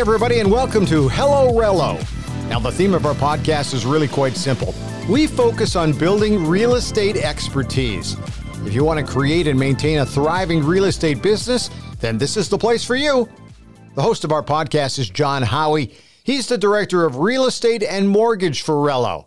everybody, and welcome to Hello Relo. Now, the theme of our podcast is really quite simple. We focus on building real estate expertise. If you want to create and maintain a thriving real estate business, then this is the place for you. The host of our podcast is John Howie. He's the director of real estate and mortgage for Relo.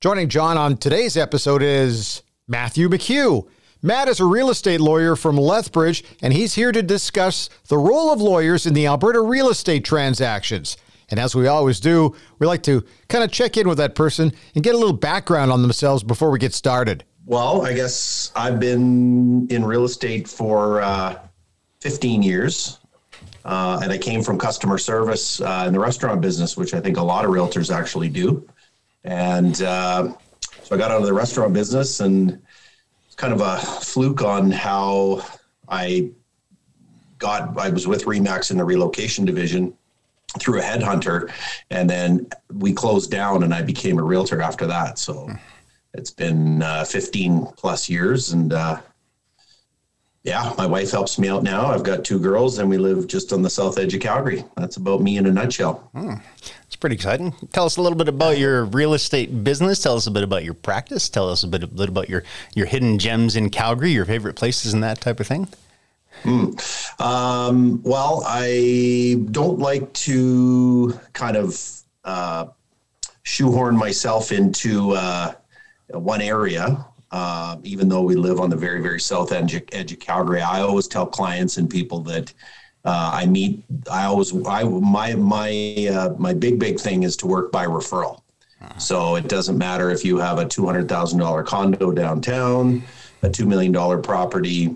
Joining John on today's episode is Matthew McHugh. Matt is a real estate lawyer from Lethbridge, and he's here to discuss the role of lawyers in the Alberta real estate transactions. And as we always do, we like to kind of check in with that person and get a little background on themselves before we get started. Well, I guess I've been in real estate for uh, 15 years. Uh, and I came from customer service uh, in the restaurant business, which I think a lot of realtors actually do. And uh, so I got out of the restaurant business and kind of a fluke on how I got. I was with Remax in the relocation division through a headhunter, and then we closed down, and I became a realtor after that. So it's been uh, 15 plus years, and uh, yeah, my wife helps me out now. I've got two girls, and we live just on the south edge of Calgary. That's about me in a nutshell. Hmm. It's pretty exciting. Tell us a little bit about your real estate business. Tell us a bit about your practice. Tell us a bit, a bit about your your hidden gems in Calgary, your favorite places, and that type of thing. Hmm. Um, well, I don't like to kind of uh, shoehorn myself into uh, one area. Uh, even though we live on the very, very south edge, edge of Calgary, I always tell clients and people that uh, I meet. I always, I my my uh, my big big thing is to work by referral. So it doesn't matter if you have a two hundred thousand dollar condo downtown, a two million dollar property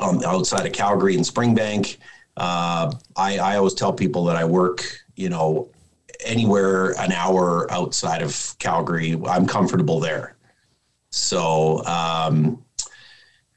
um, outside of Calgary and Springbank. Uh, I, I always tell people that I work, you know, anywhere an hour outside of Calgary. I'm comfortable there. So, um,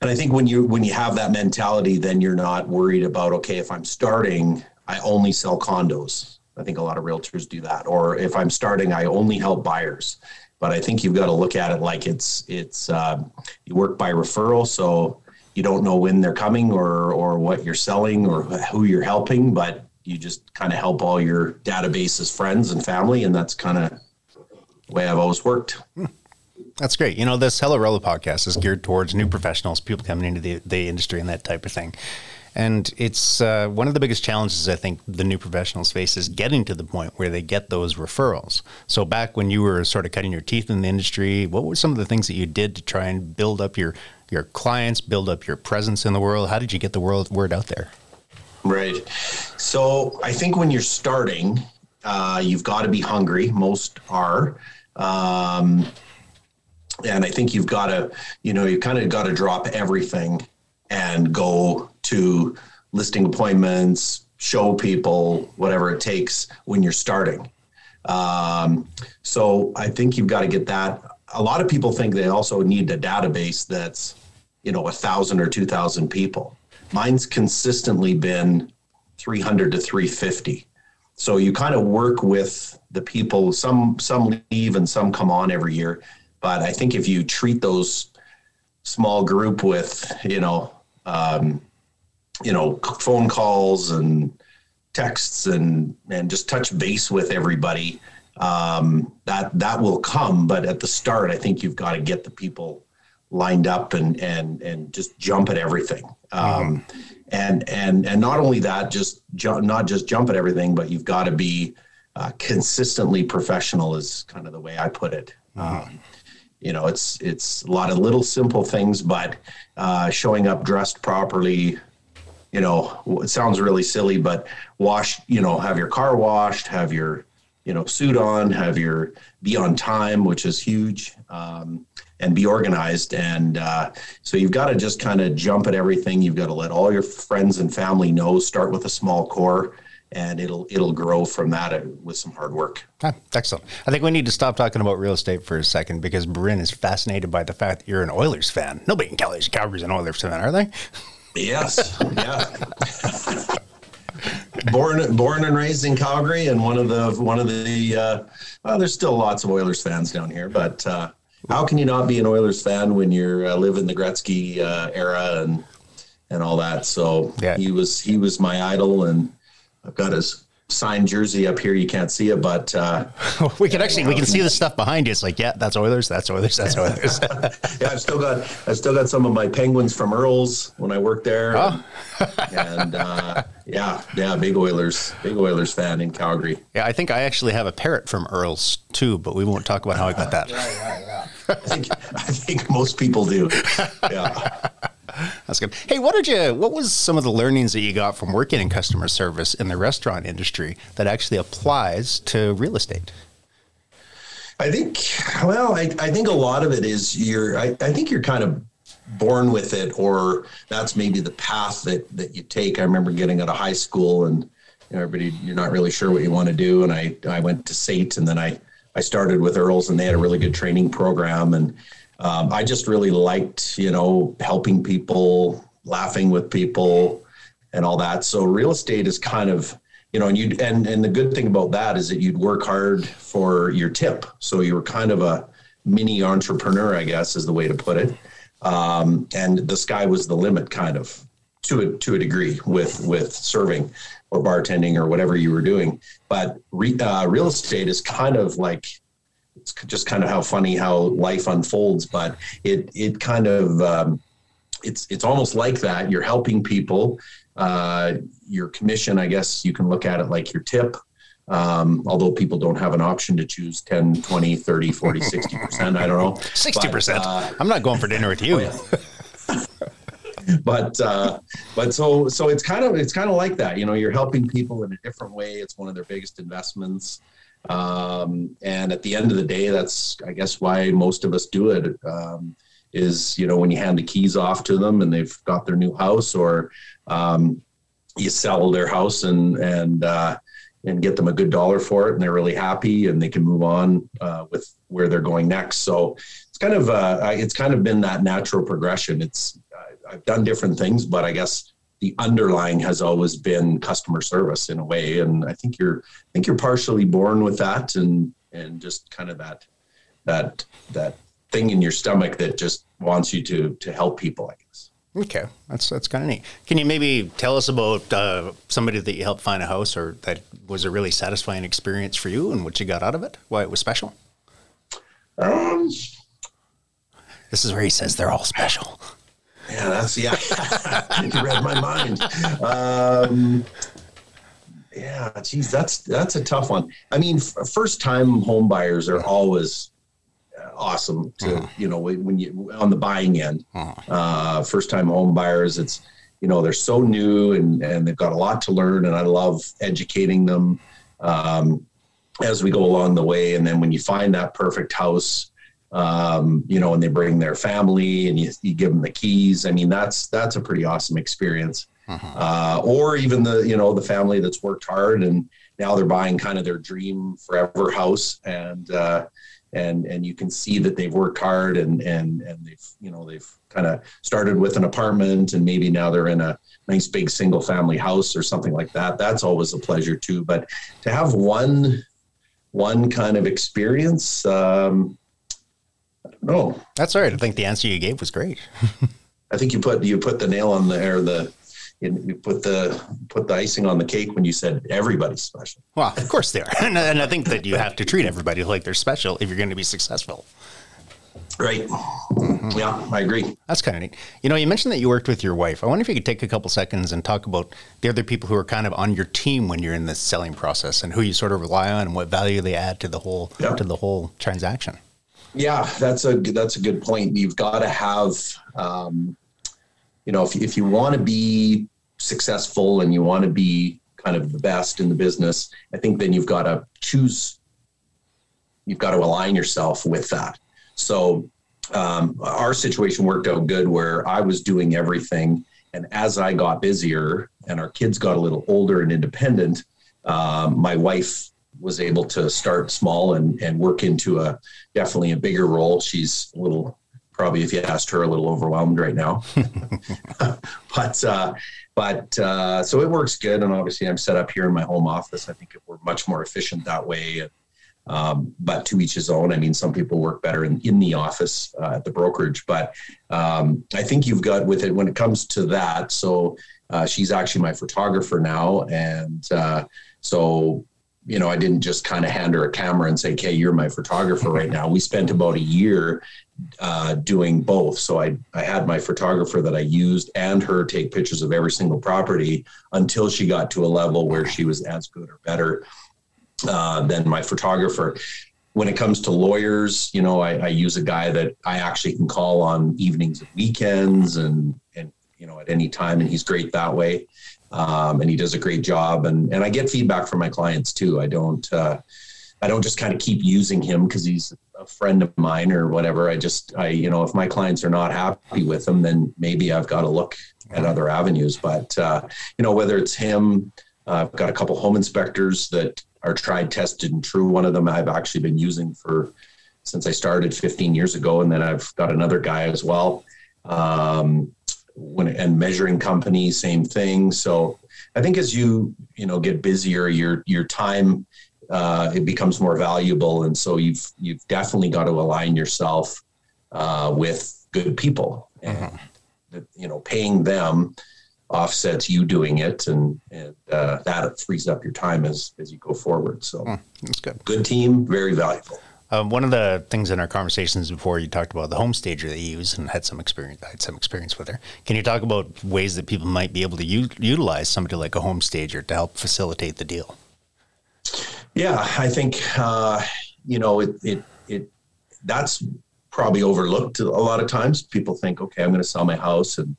and I think when you when you have that mentality, then you're not worried about okay, if I'm starting, I only sell condos. I think a lot of realtors do that. Or if I'm starting, I only help buyers. But I think you've got to look at it like it's it's uh, you work by referral. So you don't know when they're coming or or what you're selling or who you're helping, but you just kind of help all your databases, friends, and family, and that's kind of the way I've always worked. That's great. You know, this Hello Relo podcast is geared towards new professionals, people coming into the, the industry and that type of thing. And it's uh, one of the biggest challenges I think the new professionals face is getting to the point where they get those referrals. So back when you were sort of cutting your teeth in the industry, what were some of the things that you did to try and build up your your clients, build up your presence in the world? How did you get the world word out there? Right. So I think when you're starting, uh, you've got to be hungry. Most are. Um, and I think you've got to, you know, you kind of got to drop everything and go to listing appointments, show people whatever it takes when you're starting. Um, so I think you've got to get that. A lot of people think they also need a database that's, you know, a thousand or two thousand people. Mine's consistently been 300 to 350. So you kind of work with the people. Some some leave and some come on every year but I think if you treat those small group with, you know, um, you know, phone calls and texts and and just touch base with everybody, um, that that will come. But at the start, I think you've got to get the people lined up and and and just jump at everything. Um, mm-hmm. And and and not only that, just jump, not just jump at everything, but you've got to be uh, consistently professional. Is kind of the way I put it. Mm-hmm. Um, you know it's it's a lot of little simple things but uh, showing up dressed properly you know it sounds really silly but wash you know have your car washed have your you know suit on have your be on time which is huge um, and be organized. And uh, so you've got to just kind of jump at everything. You've got to let all your friends and family know. Start with a small core and it'll it'll grow from that uh, with some hard work. Ah, excellent. I think we need to stop talking about real estate for a second because Bryn is fascinated by the fact that you're an Oilers fan. Nobody in Calgary's Calgary's an Oilers fan, are they? Yes. yeah. born born and raised in Calgary, and one of the one of the uh, well, there's still lots of Oilers fans down here, but uh, how can you not be an Oilers fan when you uh, live in the Gretzky uh, era and and all that? So yeah. he was he was my idol, and I've got his signed jersey up here. You can't see it, but uh, we can actually we can see the stuff behind you. It's like, yeah, that's Oilers. That's Oilers. That's Oilers. yeah, I've still got I've still got some of my penguins from Earl's when I worked there. Oh. and uh, yeah, yeah, big Oilers, big Oilers fan in Calgary. Yeah, I think I actually have a parrot from Earl's too, but we won't talk about how I got that. yeah, yeah, yeah. I think I think most people do. Yeah. That's good. Hey, what did you? What was some of the learnings that you got from working in customer service in the restaurant industry that actually applies to real estate? I think, well, I, I think a lot of it is you're. I, I think you're kind of born with it, or that's maybe the path that that you take. I remember getting out of high school, and you know, everybody, you're not really sure what you want to do, and I I went to SAIT and then I I started with Earls, and they had a really good training program, and um, I just really liked, you know, helping people, laughing with people, and all that. So real estate is kind of, you know, and you and and the good thing about that is that you'd work hard for your tip. So you were kind of a mini entrepreneur, I guess, is the way to put it. Um, and the sky was the limit, kind of to a to a degree with with serving or bartending or whatever you were doing. But re, uh, real estate is kind of like it's just kind of how funny how life unfolds. But it it kind of um, it's it's almost like that. You're helping people. Uh, your commission, I guess you can look at it like your tip. Um, although people don't have an option to choose 10, 20, 30, 40, 60%. I don't know. 60%. uh, I'm not going for dinner with you. Oh, but uh, but so so it's kind of it's kind of like that you know you're helping people in a different way it's one of their biggest investments um, and at the end of the day, that's I guess why most of us do it. Um, is you know when you hand the keys off to them and they've got their new house, or um, you sell their house and and uh, and get them a good dollar for it, and they're really happy and they can move on uh, with where they're going next. So it's kind of uh, it's kind of been that natural progression. It's I've done different things, but I guess the underlying has always been customer service in a way. And i think you're i think you're partially born with that and and just kind of that that that thing in your stomach that just wants you to to help people i guess. Okay. That's that's kind of neat. Can you maybe tell us about uh, somebody that you helped find a house or that was a really satisfying experience for you and what you got out of it? Why it was special? Um. This is where he says they're all special yeah, that's yeah. you read my mind. Um, yeah, geez, that's that's a tough one. I mean, f- first time home buyers are always uh, awesome to uh-huh. you know when you on the buying end. Uh-huh. Uh, first time home buyers, it's you know they're so new and and they've got a lot to learn, and I love educating them um, as we go along the way. And then when you find that perfect house um, you know, and they bring their family and you, you give them the keys. I mean, that's that's a pretty awesome experience. Uh-huh. Uh, or even the you know the family that's worked hard and now they're buying kind of their dream forever house and uh, and and you can see that they've worked hard and and and they've you know they've kind of started with an apartment and maybe now they're in a nice big single family house or something like that that's always a pleasure too but to have one one kind of experience um, no, that's all right. I think the answer you gave was great. I think you put you put the nail on the air. The you put the put the icing on the cake when you said everybody's special. Well, of course they are, and, and I think that you have to treat everybody like they're special if you're going to be successful. Right. Mm-hmm. Yeah, I agree. That's kind of neat. You know, you mentioned that you worked with your wife. I wonder if you could take a couple seconds and talk about the other people who are kind of on your team when you're in the selling process and who you sort of rely on and what value they add to the whole yeah. to the whole transaction. Yeah, that's a that's a good point. You've got to have, um, you know, if if you want to be successful and you want to be kind of the best in the business, I think then you've got to choose. You've got to align yourself with that. So um, our situation worked out good where I was doing everything, and as I got busier and our kids got a little older and independent, um, my wife was able to start small and, and work into a definitely a bigger role. She's a little probably if you asked her a little overwhelmed right now, but uh, but uh, so it works good. And obviously I'm set up here in my home office. I think we're much more efficient that way. And, um, but to each his own. I mean, some people work better in, in the office uh, at the brokerage, but um, I think you've got with it when it comes to that. So uh, she's actually my photographer now, and uh, So, you know, I didn't just kind of hand her a camera and say, "Okay, you're my photographer right now." We spent about a year uh, doing both. So I I had my photographer that I used and her take pictures of every single property until she got to a level where she was as good or better uh, than my photographer when it comes to lawyers, you know, I, I, use a guy that I actually can call on evenings and weekends and, and, you know, at any time. And he's great that way. Um, and he does a great job. And, and I get feedback from my clients too. I don't, uh, I don't just kind of keep using him because he's a friend of mine or whatever. I just, I, you know, if my clients are not happy with him, then maybe I've got to look at other avenues. But, uh, you know, whether it's him, uh, I've got a couple home inspectors that are tried, tested, and true. One of them I've actually been using for since I started 15 years ago, and then I've got another guy as well. Um, when and measuring company, same thing. So I think as you you know get busier, your your time uh, it becomes more valuable, and so you've you've definitely got to align yourself uh, with good people, and mm-hmm. you know paying them offsets you doing it, and and uh, that frees up your time as as you go forward. So mm, that's good. Good team, very valuable. Um, one of the things in our conversations before you talked about the home stager that you use and had some experience. I had some experience with her. Can you talk about ways that people might be able to u- utilize somebody like a home stager to help facilitate the deal? Yeah, I think uh, you know it. It it that's probably overlooked a lot of times. People think, okay, I'm going to sell my house and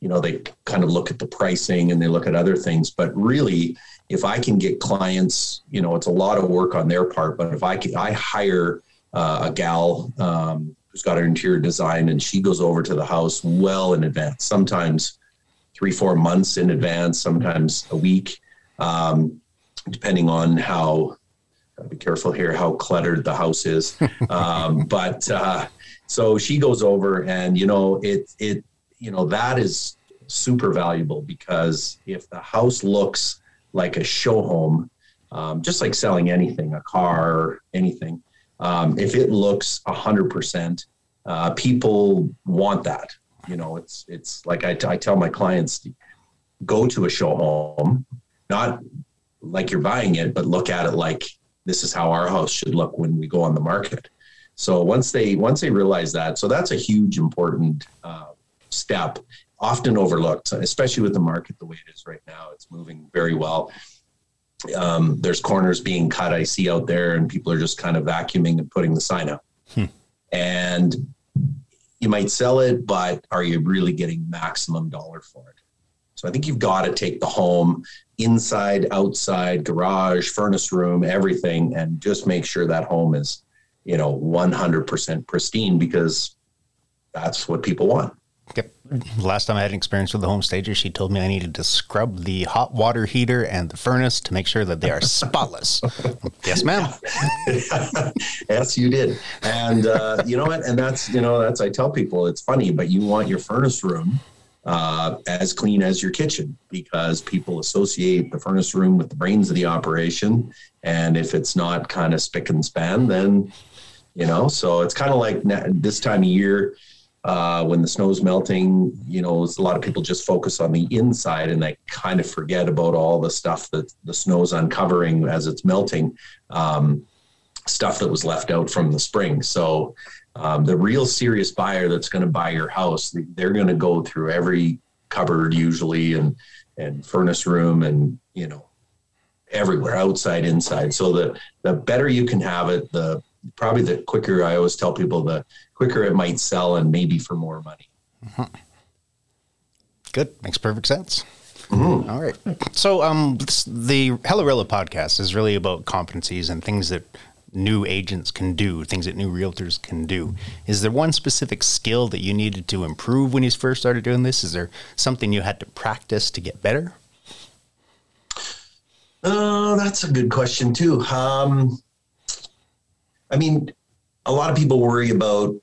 you know they kind of look at the pricing and they look at other things but really if i can get clients you know it's a lot of work on their part but if i can i hire uh, a gal um, who's got her interior design and she goes over to the house well in advance sometimes three four months in advance sometimes a week um, depending on how be careful here how cluttered the house is. Um, but uh, so she goes over and you know it it you know that is super valuable because if the house looks like a show home um, just like selling anything a car anything. Um, if it looks 100% uh, people want that. You know it's it's like I tell my clients go to a show home not like you're buying it but look at it like this is how our house should look when we go on the market. So once they once they realize that so that's a huge important uh, step, often overlooked, especially with the market the way it is right now. It's moving very well. Um, there's corners being cut I see out there, and people are just kind of vacuuming and putting the sign up. Hmm. And you might sell it, but are you really getting maximum dollar for it? So I think you've got to take the home inside, outside, garage, furnace room, everything, and just make sure that home is, you know, 100% pristine because that's what people want. Yep. Last time I had an experience with the home stager, she told me I needed to scrub the hot water heater and the furnace to make sure that they are spotless. yes, ma'am. yes, you did. And uh, you know what? And that's you know that's I tell people it's funny, but you want your furnace room uh, as clean as your kitchen because people associate the furnace room with the brains of the operation, and if it's not kind of spick and span, then you know. So it's kind of like this time of year uh, when the snow's melting, you know, a lot of people just focus on the inside and they kind of forget about all the stuff that the snow's uncovering as it's melting, um, stuff that was left out from the spring. So um, the real serious buyer that's going to buy your house, they're going to go through every cupboard usually and and furnace room and you know everywhere outside inside so the the better you can have it the probably the quicker i always tell people the quicker it might sell and maybe for more money. Mm-hmm. Good. Makes perfect sense. Mm-hmm. All right. So, um, the Hello podcast is really about competencies and things that new agents can do, things that new realtors can do. Is there one specific skill that you needed to improve when you first started doing this? Is there something you had to practice to get better? Oh, that's a good question too. Um, I mean, a lot of people worry about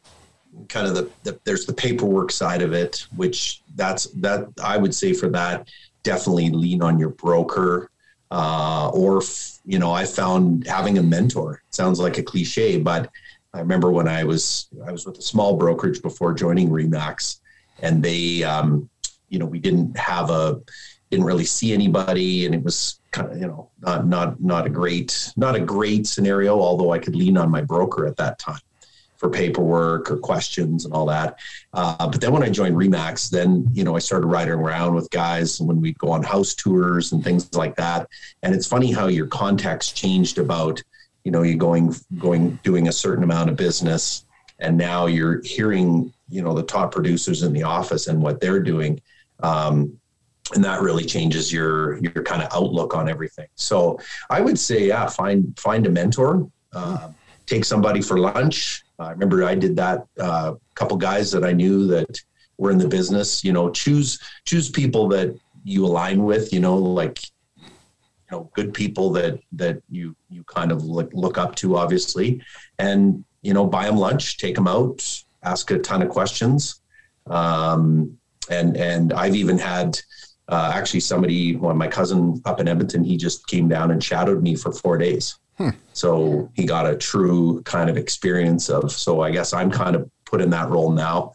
kind of the, the, there's the paperwork side of it which that's that i would say for that definitely lean on your broker. Uh, or you know i found having a mentor sounds like a cliche but i remember when i was i was with a small brokerage before joining remax and they um, you know we didn't have a didn't really see anybody, and it was kind of you know not not not a great not a great scenario. Although I could lean on my broker at that time for paperwork or questions and all that. Uh, but then when I joined Remax, then you know I started riding around with guys when we'd go on house tours and things like that. And it's funny how your contacts changed about you know you going going doing a certain amount of business, and now you're hearing you know the top producers in the office and what they're doing. Um, and that really changes your your kind of outlook on everything. So I would say, yeah, find find a mentor, uh, take somebody for lunch. I remember I did that. A uh, couple guys that I knew that were in the business. You know, choose choose people that you align with. You know, like you know, good people that that you you kind of look look up to, obviously, and you know, buy them lunch, take them out, ask a ton of questions. Um, and and I've even had uh, actually somebody, well, my cousin up in Edmonton, he just came down and shadowed me for four days. Hmm. So he got a true kind of experience of. So I guess I'm kind of put in that role now.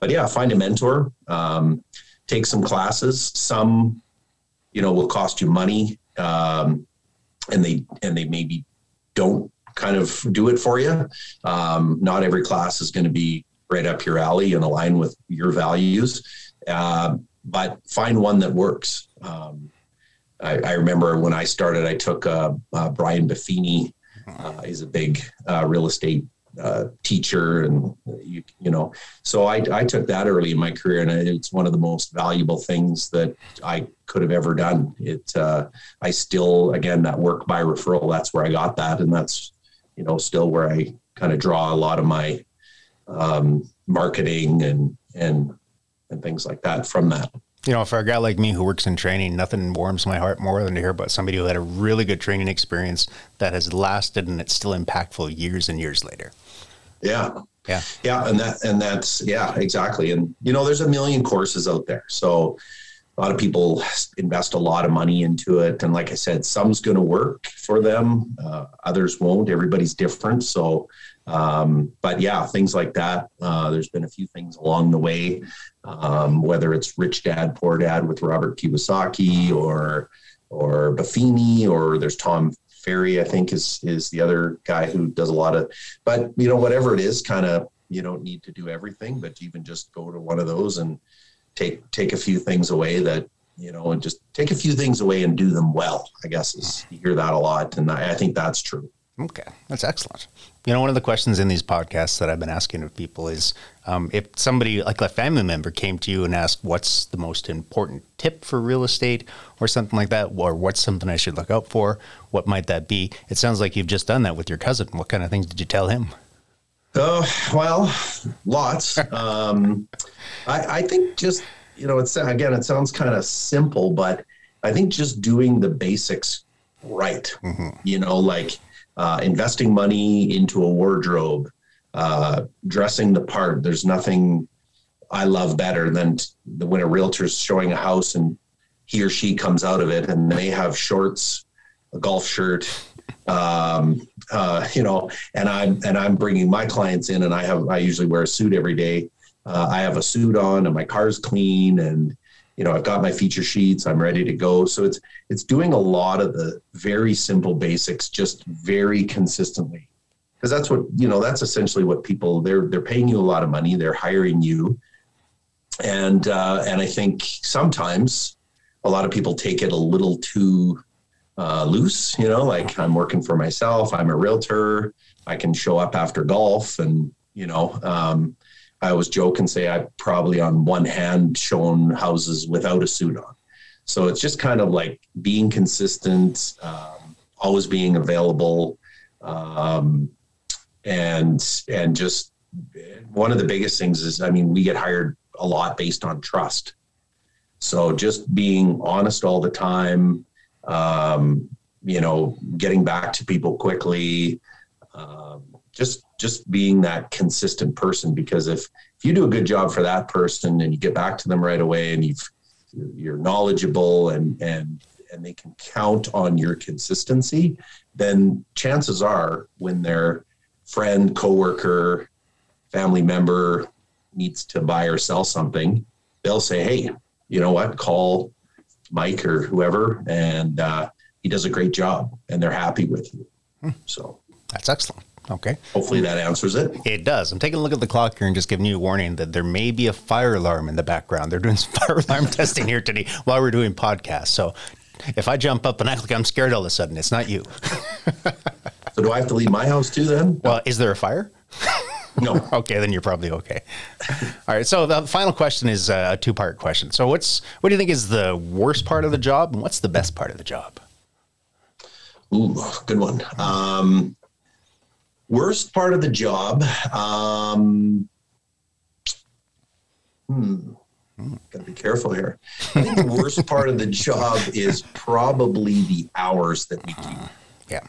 But yeah, find a mentor, um, take some classes. Some, you know, will cost you money, um, and they and they maybe don't kind of do it for you. Um, not every class is going to be right up your alley and align with your values. Uh, but find one that works. Um, I, I, remember when I started, I took uh, uh, Brian Buffini. Uh, he's a big uh, real estate uh, teacher, and you, you know, so I, I took that early in my career, and it's one of the most valuable things that I could have ever done. It, uh, I still, again, that work by referral. That's where I got that, and that's, you know, still where I kind of draw a lot of my um, marketing and and and things like that from that. You know, for a guy like me who works in training, nothing warms my heart more than to hear about somebody who had a really good training experience that has lasted and it's still impactful years and years later. Yeah. Yeah. Yeah. And that, and that's, yeah, exactly. And, you know, there's a million courses out there. So a lot of people invest a lot of money into it. And like I said, some's going to work for them, uh, others won't. Everybody's different. So, um, but yeah, things like that. Uh, there's been a few things along the way, um, whether it's Rich Dad Poor Dad with Robert Kiyosaki or or Buffini, or there's Tom Ferry, I think is is the other guy who does a lot of. But you know, whatever it is, kind of you don't need to do everything, but even just go to one of those and take take a few things away that you know, and just take a few things away and do them well. I guess is you hear that a lot, and I, I think that's true. Okay, that's excellent. You know, one of the questions in these podcasts that I've been asking of people is um, if somebody, like a family member, came to you and asked, What's the most important tip for real estate or something like that? Or what's something I should look out for? What might that be? It sounds like you've just done that with your cousin. What kind of things did you tell him? Oh, well, lots. um, I, I think just, you know, it's again, it sounds kind of simple, but I think just doing the basics right, mm-hmm. you know, like, uh, investing money into a wardrobe, uh, dressing the part. There's nothing I love better than when a realtor's showing a house and he or she comes out of it and they have shorts, a golf shirt, um, uh, you know, and I'm and I'm bringing my clients in, and I have I usually wear a suit every day. Uh, I have a suit on, and my car's clean, and you know, I've got my feature sheets, I'm ready to go. So it's it's doing a lot of the very simple basics just very consistently. Because that's what, you know, that's essentially what people they're they're paying you a lot of money, they're hiring you. And uh, and I think sometimes a lot of people take it a little too uh, loose, you know, like I'm working for myself, I'm a realtor, I can show up after golf and, you know, um, I always joke and say I've probably on one hand shown houses without a suit on. So it's just kind of like being consistent, um, always being available, um, and and just one of the biggest things is I mean we get hired a lot based on trust. So just being honest all the time, um, you know, getting back to people quickly, um, just just being that consistent person because if if you do a good job for that person and you get back to them right away and you've you're knowledgeable and and and they can count on your consistency then chances are when their friend coworker family member needs to buy or sell something they'll say hey you know what? Call Mike or whoever, and uh, he does a great job, and they're happy with you. Hmm. So that's excellent. Okay. Hopefully that answers it. It does. I'm taking a look at the clock here and just giving you a warning that there may be a fire alarm in the background. They're doing some fire alarm testing here today while we're doing podcasts. So if I jump up and act like I'm scared all of a sudden, it's not you. so do I have to leave my house too then? Well, is there a fire? No. okay, then you're probably okay. All right. So the final question is a two part question. So what's what do you think is the worst part of the job, and what's the best part of the job? Ooh, good one. Um, worst part of the job. Um, hmm. Got to be careful here. I think the worst part of the job is probably the hours that we keep. Yeah.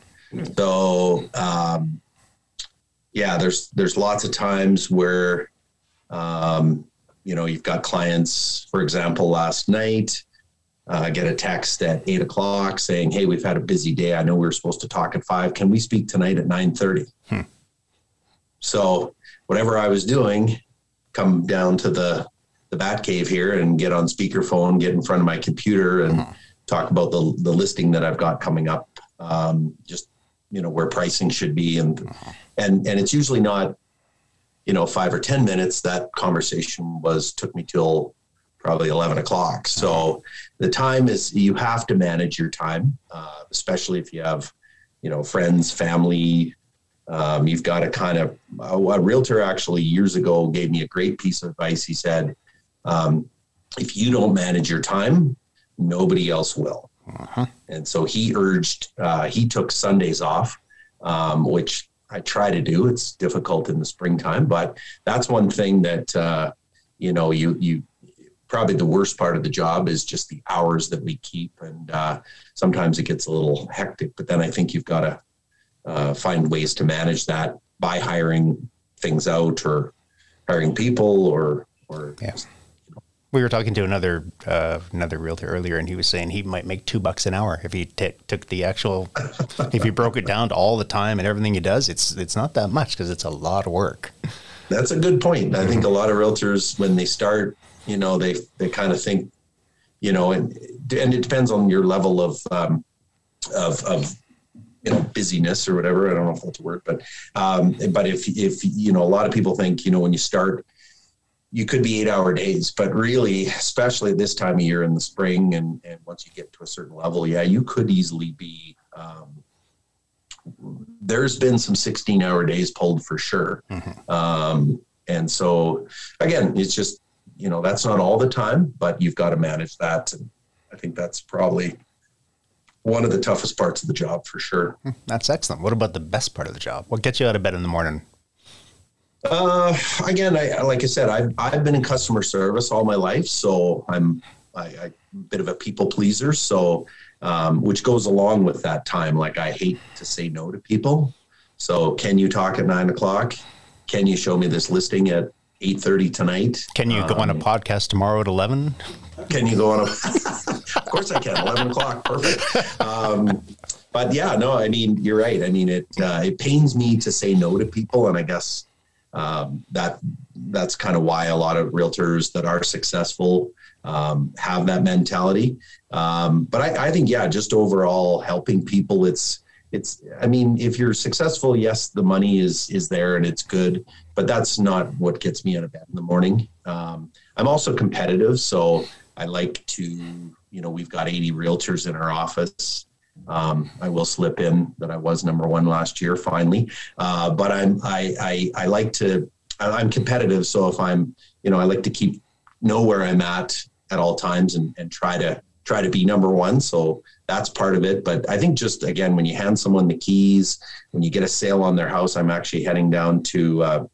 So, um, yeah, there's there's lots of times where, um, you know, you've got clients. For example, last night, uh, I get a text at eight o'clock saying, "Hey, we've had a busy day. I know we were supposed to talk at five. Can we speak tonight at nine 30? Hmm. So, whatever I was doing, come down to the the Bat Cave here and get on speakerphone, get in front of my computer, and hmm. talk about the the listing that I've got coming up. Um, just you know where pricing should be, and and and it's usually not you know five or ten minutes. That conversation was took me till probably 11 o'clock. So the time is, you have to manage your time, uh, especially if you have, you know, friends, family. Um, you've got to kind of, a, a, realtor actually years ago gave me a great piece of advice. He said, um, if you don't manage your time, nobody else will. Uh-huh. And so he urged, uh, he took Sundays off, um, which I try to do. It's difficult in the springtime, but that's one thing that, uh, you know, you, you, probably the worst part of the job is just the hours that we keep, and uh, sometimes it gets a little hectic. But then I think you've got to uh, find ways to manage that by hiring things out or hiring people or or. Yeah. We were talking to another uh, another realtor earlier, and he was saying he might make two bucks an hour if he t- took the actual, if he broke it down to all the time and everything he does. It's it's not that much because it's a lot of work. That's a good point. I think a lot of realtors, when they start you know they they kind of think you know and and it depends on your level of um, of of you know busyness or whatever i don't know if that's a word but um but if if you know a lot of people think you know when you start you could be eight hour days but really especially this time of year in the spring and and once you get to a certain level yeah you could easily be um, there's been some 16 hour days pulled for sure. Mm-hmm. um, and so again it's just you know that's not all the time but you've got to manage that. And i think that's probably one of the toughest parts of the job for sure. Hmm, that's excellent. What about the best part of the job? What gets you out of bed in the morning uh, again I, like i said I've, I've been in customer service all my life so i'm I, I, a bit of a people pleaser so um, which goes along with that time like i hate to say no to people so can you talk at nine o'clock can you show me this listing at 8.30 tonight. Can you go on a um, podcast tomorrow at 11? Can you go on a, of course I can, 11 o'clock, perfect. Um, but yeah, no, I mean, you're right. I mean, it, uh, it pains me to say no to people. And I guess um, that that's kind of why a lot of realtors that are successful um, have that mentality. Um, but I, I think, yeah, just overall helping people, it's, it's i mean if you're successful yes the money is is there and it's good but that's not what gets me out of bed in the morning um, i'm also competitive so i like to you know we've got 80 realtors in our office um, I will slip in that I was number one last year finally, uh, but I'm I, I I like to I'm competitive. So if I'm you know I like to keep know where I'm at at all times and and try to try to be number one. So that's part of it. But I think just again, when you hand someone the keys, when you get a sale on their house, I'm actually heading down to uh,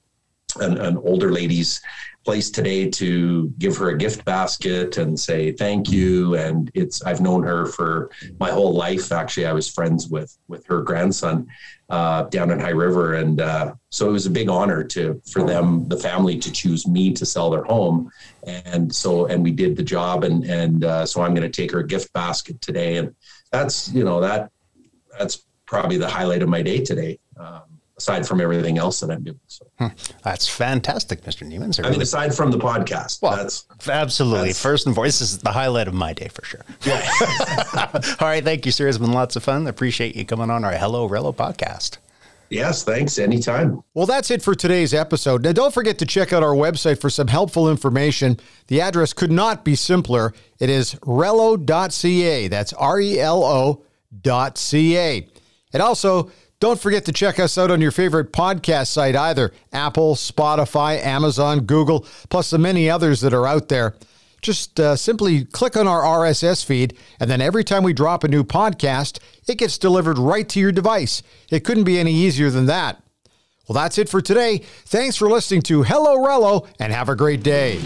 an, an older lady's place today to give her a gift basket and say thank you. And it's i've known her for my whole life. Actually i was friends with with her grandson uh, down in high river. And uh, so it was a big honor to for them the family to choose me to sell their home. And so and we did the job. And and uh, so i'm going to take her a gift basket today. And that's you know that that's probably the highlight of my day today. Um, aside from everything else that I'm doing. So hmm. that's fantastic, Mr. Newman. I, I mean, aside from the podcast, well, that's absolutely that's, first and foremost. This is the highlight of my day for sure. Yeah. All right, thank you, sir. It's been lots of fun. Appreciate you coming on our Hello Relo podcast. Yes, thanks. Anytime. Well, that's it for today's episode. Now, don't forget to check out our website for some helpful information. The address could not be simpler. It is relo.ca. That's R E L O.ca. And also, don't forget to check us out on your favorite podcast site, either Apple, Spotify, Amazon, Google, plus the many others that are out there. Just uh, simply click on our RSS feed, and then every time we drop a new podcast, it gets delivered right to your device. It couldn't be any easier than that. Well, that's it for today. Thanks for listening to Hello Relo, and have a great day.